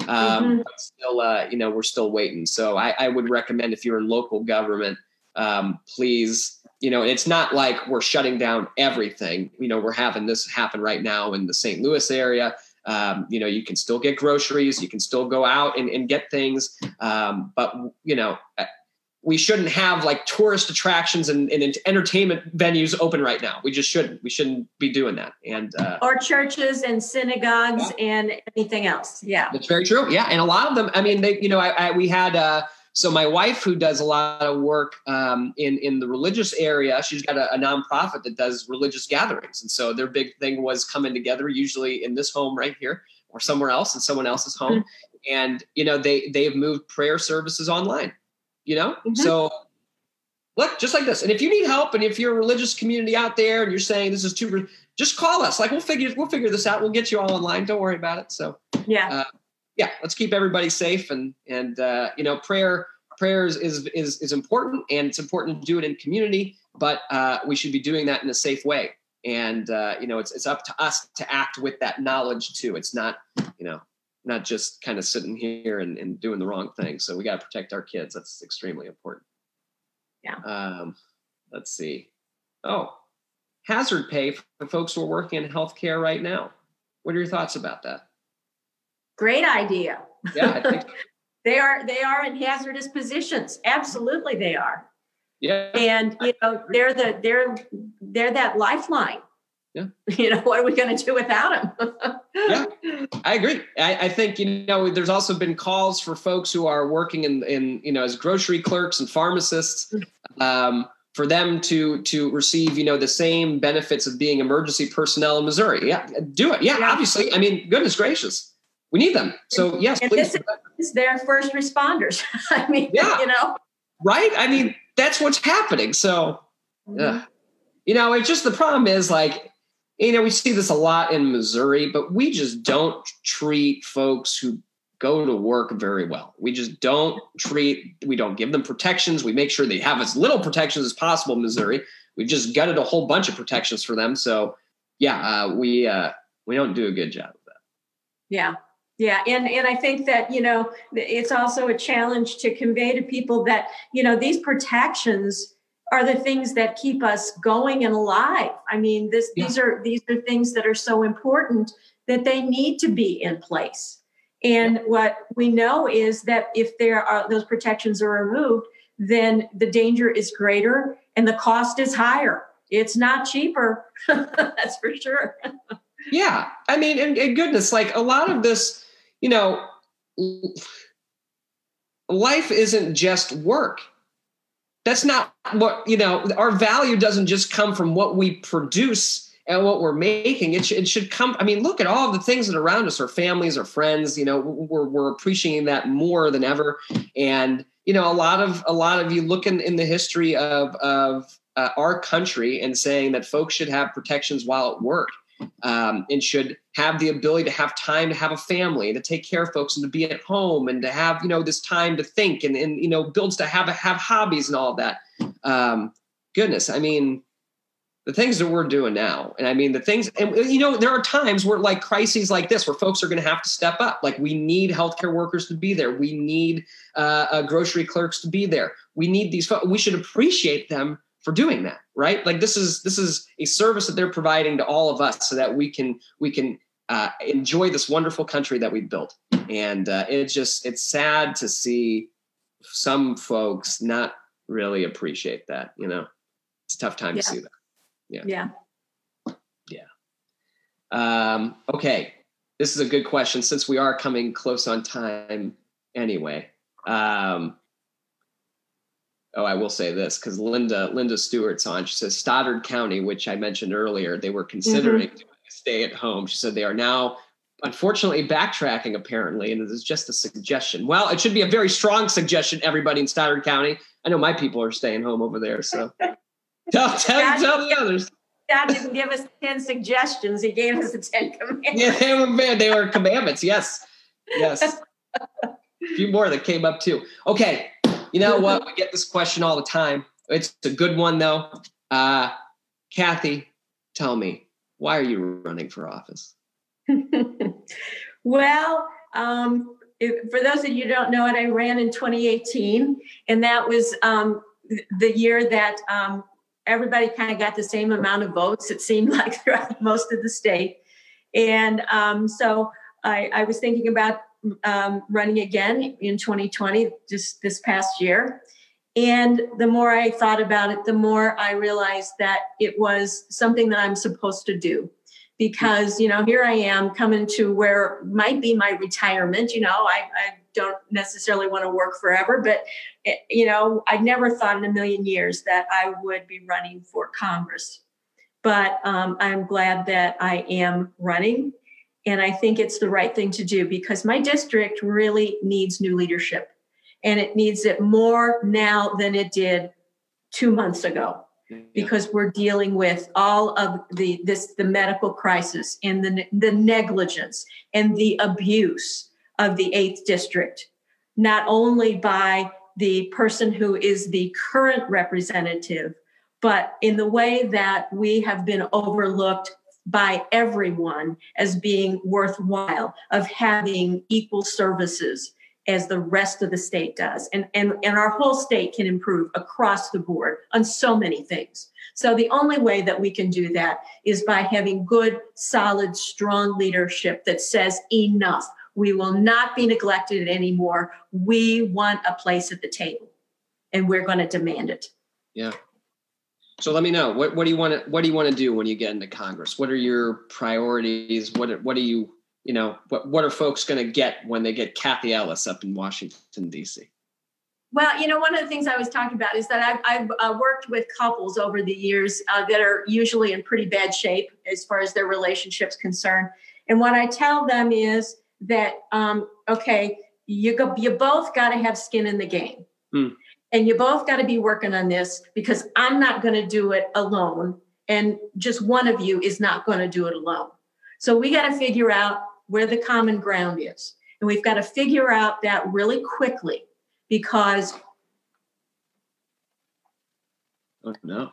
Um, mm-hmm. But still, uh, you know, we're still waiting. So I, I would recommend if you're in local government, um, please. You know, it's not like we're shutting down everything. You know, we're having this happen right now in the St. Louis area um, you know, you can still get groceries, you can still go out and, and get things, um, but you know, uh, we shouldn't have like tourist attractions and, and, entertainment venues open right now. We just shouldn't. We shouldn't be doing that. And uh, or churches and synagogues yeah. and anything else. Yeah, that's very true. Yeah, and a lot of them. I mean, they. You know, I, I we had. Uh, so my wife, who does a lot of work um, in in the religious area, she's got a, a, nonprofit that does religious gatherings, and so their big thing was coming together, usually in this home right here or somewhere else in someone else's home, mm-hmm. and you know they they've moved prayer services online, you know, mm-hmm. so. Look, just like this. And if you need help, and if you're a religious community out there, and you're saying this is too, just call us. Like we'll figure we'll figure this out. We'll get you all online. Don't worry about it. So yeah, uh, yeah, let's keep everybody safe and and uh, you know prayer prayers is is is important and it's important to do it in community, but uh, we should be doing that in a safe way. And uh, you know, it's it's up to us to act with that knowledge too. It's not you know not just kind of sitting here and, and doing the wrong thing. So we got to protect our kids. That's extremely important. Yeah. Um, let's see. Oh, hazard pay for folks who are working in healthcare right now. What are your thoughts about that? Great idea. Yeah, think- <laughs> they are they are in hazardous positions. Absolutely, they are. Yeah, and you know they're the they're they're that lifeline. Yeah. <laughs> You know, what are we going to do without them? yeah, <laughs> I agree. I, I, think, you know, there's also been calls for folks who are working in, in you know, as grocery clerks and pharmacists um, for them to, to receive, you know, the same benefits of being emergency personnel in Missouri. Yeah, do it. Yeah, yeah. obviously. I mean, goodness gracious we need them. So yes, and please. This is their first responders. <laughs> I mean, yeah. you know, right? I mean, that's what's happening. So, mm-hmm. you know, it's just the problem is like, you know, we see this a lot in Missouri, but we just don't treat folks who go to work very well. We just don't treat, we don't give them protections. We make sure they have as little protections as possible in Missouri. We've just gutted a whole bunch of protections for them. So, yeah, uh, we uh, we don't do a good job of that. Yeah, Yeah, and and I think that you know it's also a challenge to convey to people that you know these protections are the things that keep us going and alive. I mean, this yeah. these are these are things that are so important that they need to be in place. And yeah. what we know is that if there are those protections are removed, then the danger is greater and the cost is higher. It's not cheaper. <laughs> That's for sure. yeah, I mean, and, and goodness, like a lot of this you know, life isn't just work. That's not what, you know, our value doesn't just come from what we produce and what we're making. It, sh- it should come. I mean, look at all the things that are around us, our families, our friends, you know, we're, we're appreciating that more than ever. And, you know, a lot of, a lot of you look in, in the history of, of uh, our country and saying that folks should have protections while at work um, and should have the ability to have time to have a family to take care of folks and to be at home and to have you know this time to think and, and you know builds to have have hobbies and all of that. Um, goodness i mean the things that we're doing now and i mean the things and you know there are times where like crises like this where folks are going to have to step up. Like we need healthcare workers to be there. We need uh, uh, grocery clerks to be there. We need these we should appreciate them for doing that right? Like this is this is a service that they're providing to all of us so that we can we can uh, enjoy this wonderful country that we've built. And uh, it's just it's sad to see some folks not really appreciate that you know? It's a tough time yeah. to see that. Yeah. Yeah. Yeah. Um, okay. This is a good question since we are coming close on time anyway. Um, oh, I will say this because Linda Linda Stewart's on. She says Stoddard County, which I mentioned earlier, they were considering mm-hmm. stay at home. She said they are now unfortunately backtracking apparently, and it is just a suggestion. Well, it should be a very strong suggestion. Everybody in Stoddard County. I know my people are staying home over there, so <laughs> tell, tell, tell the others. God didn't give us 10 suggestions. He gave us the 10 commandments. <laughs> Yeah, they were, they were commandments. Yes. Yes. <laughs> a few more that came up too. Okay. You know what? <laughs> We get this question all the time. It's a good one though. Uh, Kathy, tell me, why are you running for office? <laughs> well, um, if, for those of you who don't know it, I ran in 2018, and that was um, the year that um, everybody kind of got the same amount of votes. It seemed <laughs> like throughout most of the state, and um, so I, I was thinking about um, running again in 2020, just this past year. And the more I thought about it, the more I realized that it was something that I'm supposed to do. Because, you know, here I am coming to where might be my retirement. You know, I, I don't necessarily want to work forever, but, eh, you know, I never thought in a million years that I would be running for Congress. But um, I'm glad that I am running and I think it's the right thing to do because my district really needs new leadership. And it needs it more now than it did two months ago because we're dealing with all of the this the medical crisis and the, the negligence and the abuse of the eighth district not only by the person who is the current representative but in the way that we have been overlooked by everyone as being worthwhile of having equal services as the rest of the state does. And, and and our whole state can improve across the board on so many things. So the only way that we can do that is by having good solid strong leadership that says enough. We will not be neglected anymore. We want a place at the table. And we're going to demand it. Yeah so let me know what what do you want to what do you want to do when you get into Congress? What are your priorities? What what do you you know what what are folks going to get when they get Kathy Ellis up in Washington D.C. Well, you know, one of the things I was talking about is that I've, I've uh, worked with couples over the years uh, that are usually in pretty bad shape as far as their relationships concerned. And what I tell them is that, um, okay, you go, you both got to have skin in the game. Hmm and you both got to be working on this because I'm not going to do it alone. And just one of you is not going to do it alone. So we got to figure out where the common ground is. And we've got to figure out that really quickly because. Oh, no.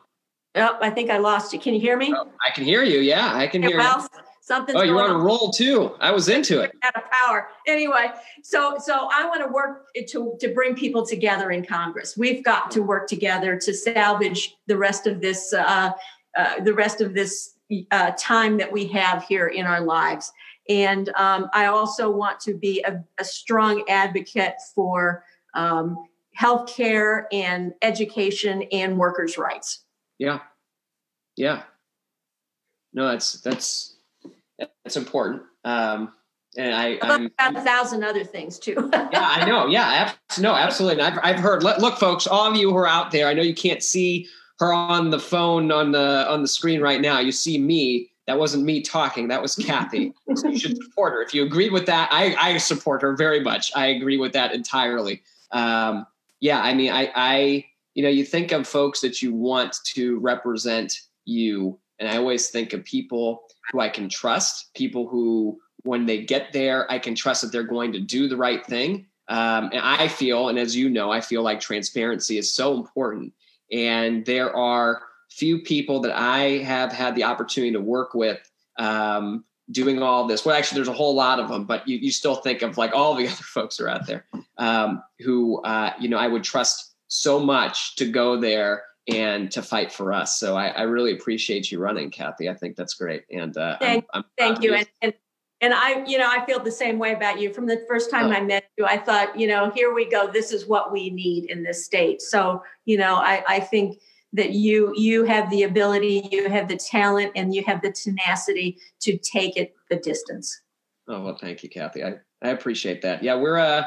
Oh, I think I lost you. Can you hear me? Oh, I can hear you. Yeah, I can hear well, you. Something's oh, you're on a roll too. I was into it. Out of power. Anyway, so so I want to work to to bring people together in Congress. We've got to work together to salvage the rest of this uh, uh, the rest of this uh, time that we have here in our lives. And um, I also want to be a, a strong advocate for um, healthcare and education and workers' rights. Yeah, yeah. No, that's that's that's important. Um, and I, I'm a thousand other things too. <laughs> yeah, I know. Yeah, no, absolutely. And I've I've heard. Look, folks, all of you who are out there, I know you can't see her on the phone on the on the screen right now. You see me. That wasn't me talking. That was Kathy. <laughs> so you should support her. If you agree with that, I, I support her very much. I agree with that entirely. Um, yeah, I mean, I, I, you know, you think of folks that you want to represent you, and I always think of people who I can trust, people who, when they get there, I can trust that they're going to do the right thing. Um, and I feel, and as you know, I feel like transparency is so important. And there are few people that I have had the opportunity to work with um, doing all this. Well, actually, there's a whole lot of them, but you, you still think of like all the <laughs> other folks are out there um, who, uh, you know, I would trust so much to go there and to fight for us. So I, I really appreciate you running, Kathy. I think that's great. And uh, thank, I'm, I'm thank you. And, and, and I, you know, I feel the same way about you. From the first time oh. I met you, I thought, you know, here we go. This is what we need in this state. So, you know, I, I think that you you have the ability, you have the talent, and you have the tenacity to take it the distance. Oh well, thank you, Kathy. I, I appreciate that. Yeah, we're uh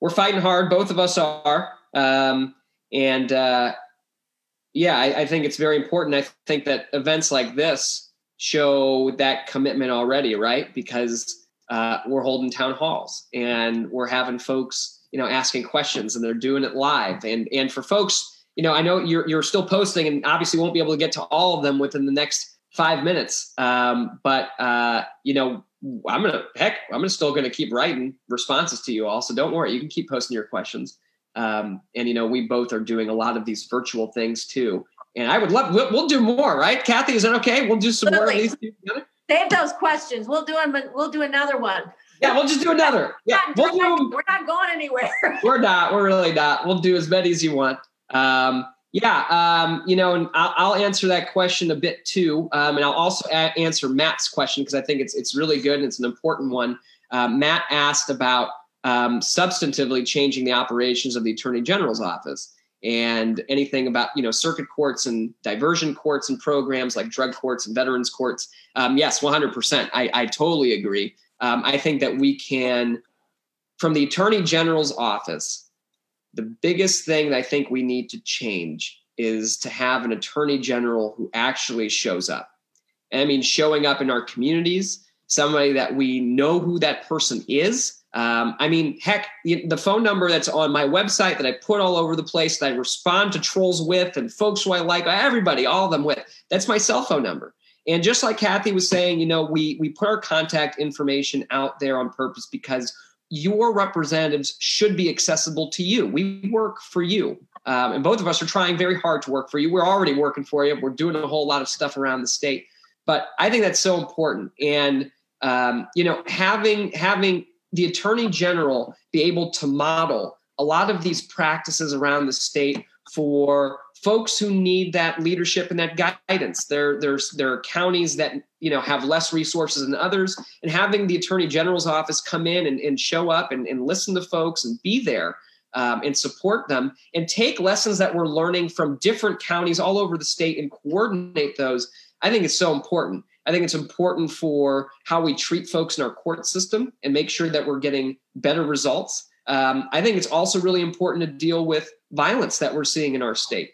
we're fighting hard. Both of us are, um, and uh, yeah, I, I think it's very important. I think that events like this show that commitment already, right? Because uh, we're holding town halls and we're having folks, you know, asking questions, and they're doing it live. And and for folks you know, I know you're you're still posting, and obviously won't be able to get to all of them within the next five minutes. Um, but uh, you know, I'm gonna heck, I'm still gonna keep writing responses to you all. So don't worry, you can keep posting your questions. Um, and you know, we both are doing a lot of these virtual things too. And I would love we'll, we'll do more, right? Kathy, is that okay? We'll do some more of these together. Save those questions. We'll do them. We'll do another one. Yeah, we'll just do another. Yeah, we'll do We're not going anywhere. <laughs> we're not. We're really not. We'll do as many as you want. Um, yeah, um, you know, and I'll, I'll, answer that question a bit too, um, and I'll also a- answer Matt's question because I think it's it's really good and it's an important one. Uh, Matt asked about um, substantively changing the operations of the Attorney General's office and anything about you know circuit courts and diversion courts and programs like drug courts and veterans courts. Um, yes, 100%. I, I totally agree. Um, I think that we can, from the Attorney General's office, the biggest thing that I think we need to change is to have an attorney general who actually shows up. And I mean, showing up in our communities, somebody that we know who that person is. Um, I mean, heck, the phone number that's on my website that I put all over the place that I respond to trolls with and folks who I like, everybody, all of them with, that's my cell phone number. And just like Kathy was saying, you know, we we put our contact information out there on purpose because your representatives should be accessible to you. We work for you. Um, and both of us are trying very hard to work for you. We're already working for you. We're doing a whole lot of stuff around the state. But I think that's so important. And um, you know, having having the attorney general be able to model a lot of these practices around the state for folks who need that leadership and that guidance. There, there's there are counties that you know have less resources than others, and having the attorney general's office come in and, and show up and, and listen to folks and be there um, and support them and take lessons that we're learning from different counties all over the state and coordinate those. I think it's so important. I think it's important for how we treat folks in our court system and make sure that we're getting better results. Um, I think it's also really important to deal with violence that we're seeing in our state.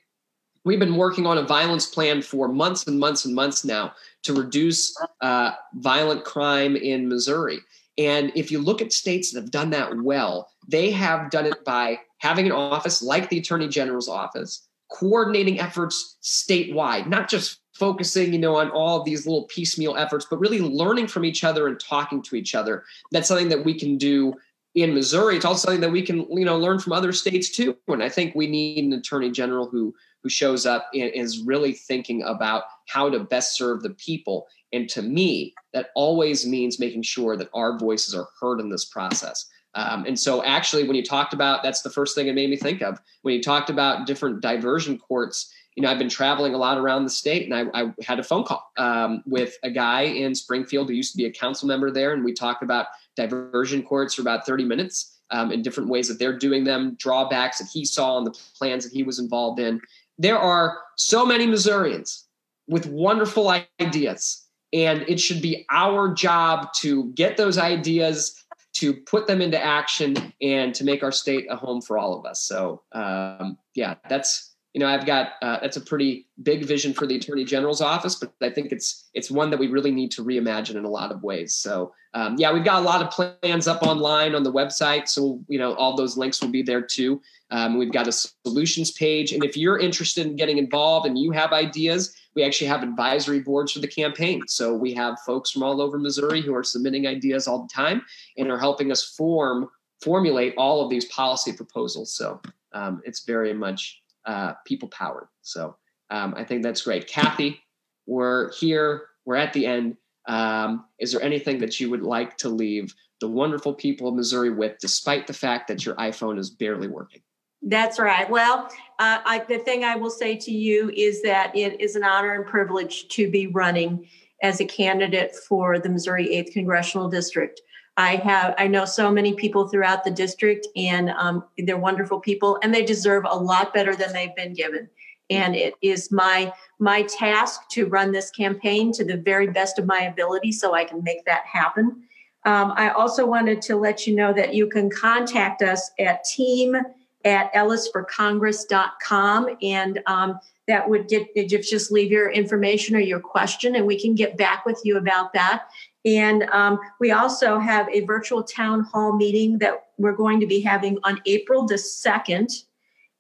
We've been working on a violence plan for months and months and months now to reduce uh, violent crime in Missouri. And if you look at states that have done that well, they have done it by having an office like the Attorney General's office, coordinating efforts statewide, not just focusing, you know, on all these little piecemeal efforts, but really learning from each other and talking to each other. That's something that we can do in Missouri, it's also something that we can, you know, learn from other states too. And I think we need an attorney general who who shows up and is really thinking about how to best serve the people. And to me, that always means making sure that our voices are heard in this process. Um, and so, actually, when you talked about that's the first thing it made me think of when you talked about different diversion courts. You know, I've been traveling a lot around the state, and I, I had a phone call um, with a guy in Springfield who used to be a council member there, and we talked about diversion courts for about 30 minutes um, in different ways that they're doing them, drawbacks that he saw, and the plans that he was involved in. There are so many Missourians with wonderful ideas, and it should be our job to get those ideas to put them into action and to make our state a home for all of us. So, um, yeah, that's you know I've got uh, that's a pretty big vision for the Attorney General's office, but I think it's it's one that we really need to reimagine in a lot of ways. So, um, yeah, we've got a lot of plans up online on the website, so you know all those links will be there too. Um, we've got a solutions page, and if you're interested in getting involved and you have ideas, we actually have advisory boards for the campaign. So we have folks from all over Missouri who are submitting ideas all the time and are helping us form formulate all of these policy proposals. So um, it's very much uh, people powered. So um, I think that's great. Kathy, we're here. We're at the end. Um, is there anything that you would like to leave the wonderful people of Missouri with, despite the fact that your iPhone is barely working? That's right. Well, uh, I, the thing I will say to you is that it is an honor and privilege to be running as a candidate for the Missouri 8th Congressional District. I have I know so many people throughout the district, and um, they're wonderful people, and they deserve a lot better than they've been given. And it is my my task to run this campaign to the very best of my ability, so I can make that happen. Um, I also wanted to let you know that you can contact us at team at ellisforcongress.com. And um, that would get, just leave your information or your question, and we can get back with you about that. And um, we also have a virtual town hall meeting that we're going to be having on April the 2nd.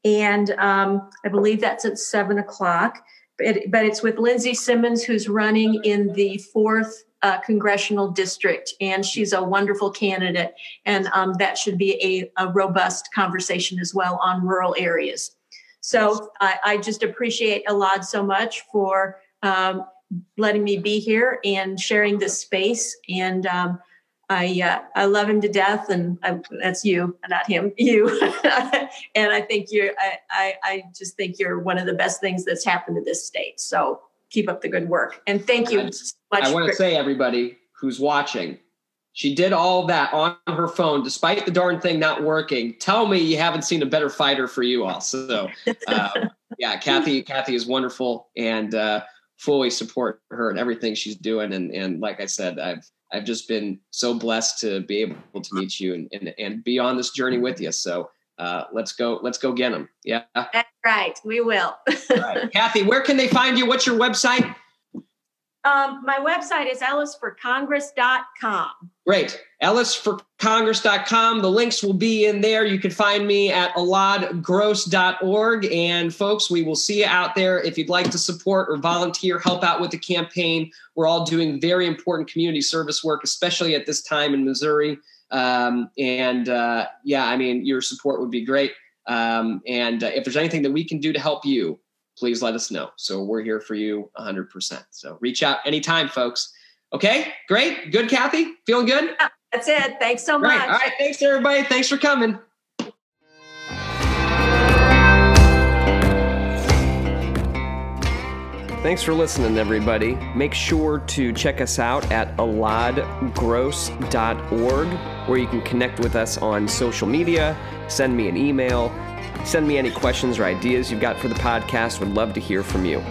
And um, I believe that's at seven o'clock. But, but it's with Lindsay Simmons, who's running in the fourth uh, congressional district, and she's a wonderful candidate. And um, that should be a, a, robust conversation as well on rural areas. So I, I just appreciate Elad so much for um, letting me be here and sharing this space. And um, I uh, I love him to death, and I, that's you, not him, <laughs> you. and I think you're I, I I just think you're one of the best things that's happened to this state. So keep up the good work. And thank you so much. I want to say, everybody who's watching, she did all that on her phone, despite the darn thing not working. Tell me you haven't seen a better fighter for you all. So, uh, <laughs> yeah, Kathy, Kathy is wonderful, and uh, fully support her and everything she's doing. And and like I said, I've I've just been so blessed to be able to meet you and and, and be on this journey with you. So uh, let's go let's go get them yeah that's right we will <laughs> right. kathy where can they find you what's your website um, my website is ellisforcongress.com great. ellisforcongress.com the links will be in there. You can find me at eladgross.org and folks we will see you out there. If you'd like to support or volunteer help out with the campaign we're all doing very important community service work especially at this time in missouri. Um, and uh, yeah, I mean, your support would be great. Um, and uh, if there's anything that we can do to help you, please let us know. So we're here for you 100%. So reach out anytime, folks. Okay, great. Good, Kathy? Feeling good? That's it. Thanks so great. much. All right. Thanks, everybody. Thanks for coming. Thanks for listening, everybody. Make sure to check us out at eladgross.org, where you can connect with us on social media, send me an email, send me any questions or ideas you've got for the podcast. Would love to hear from you.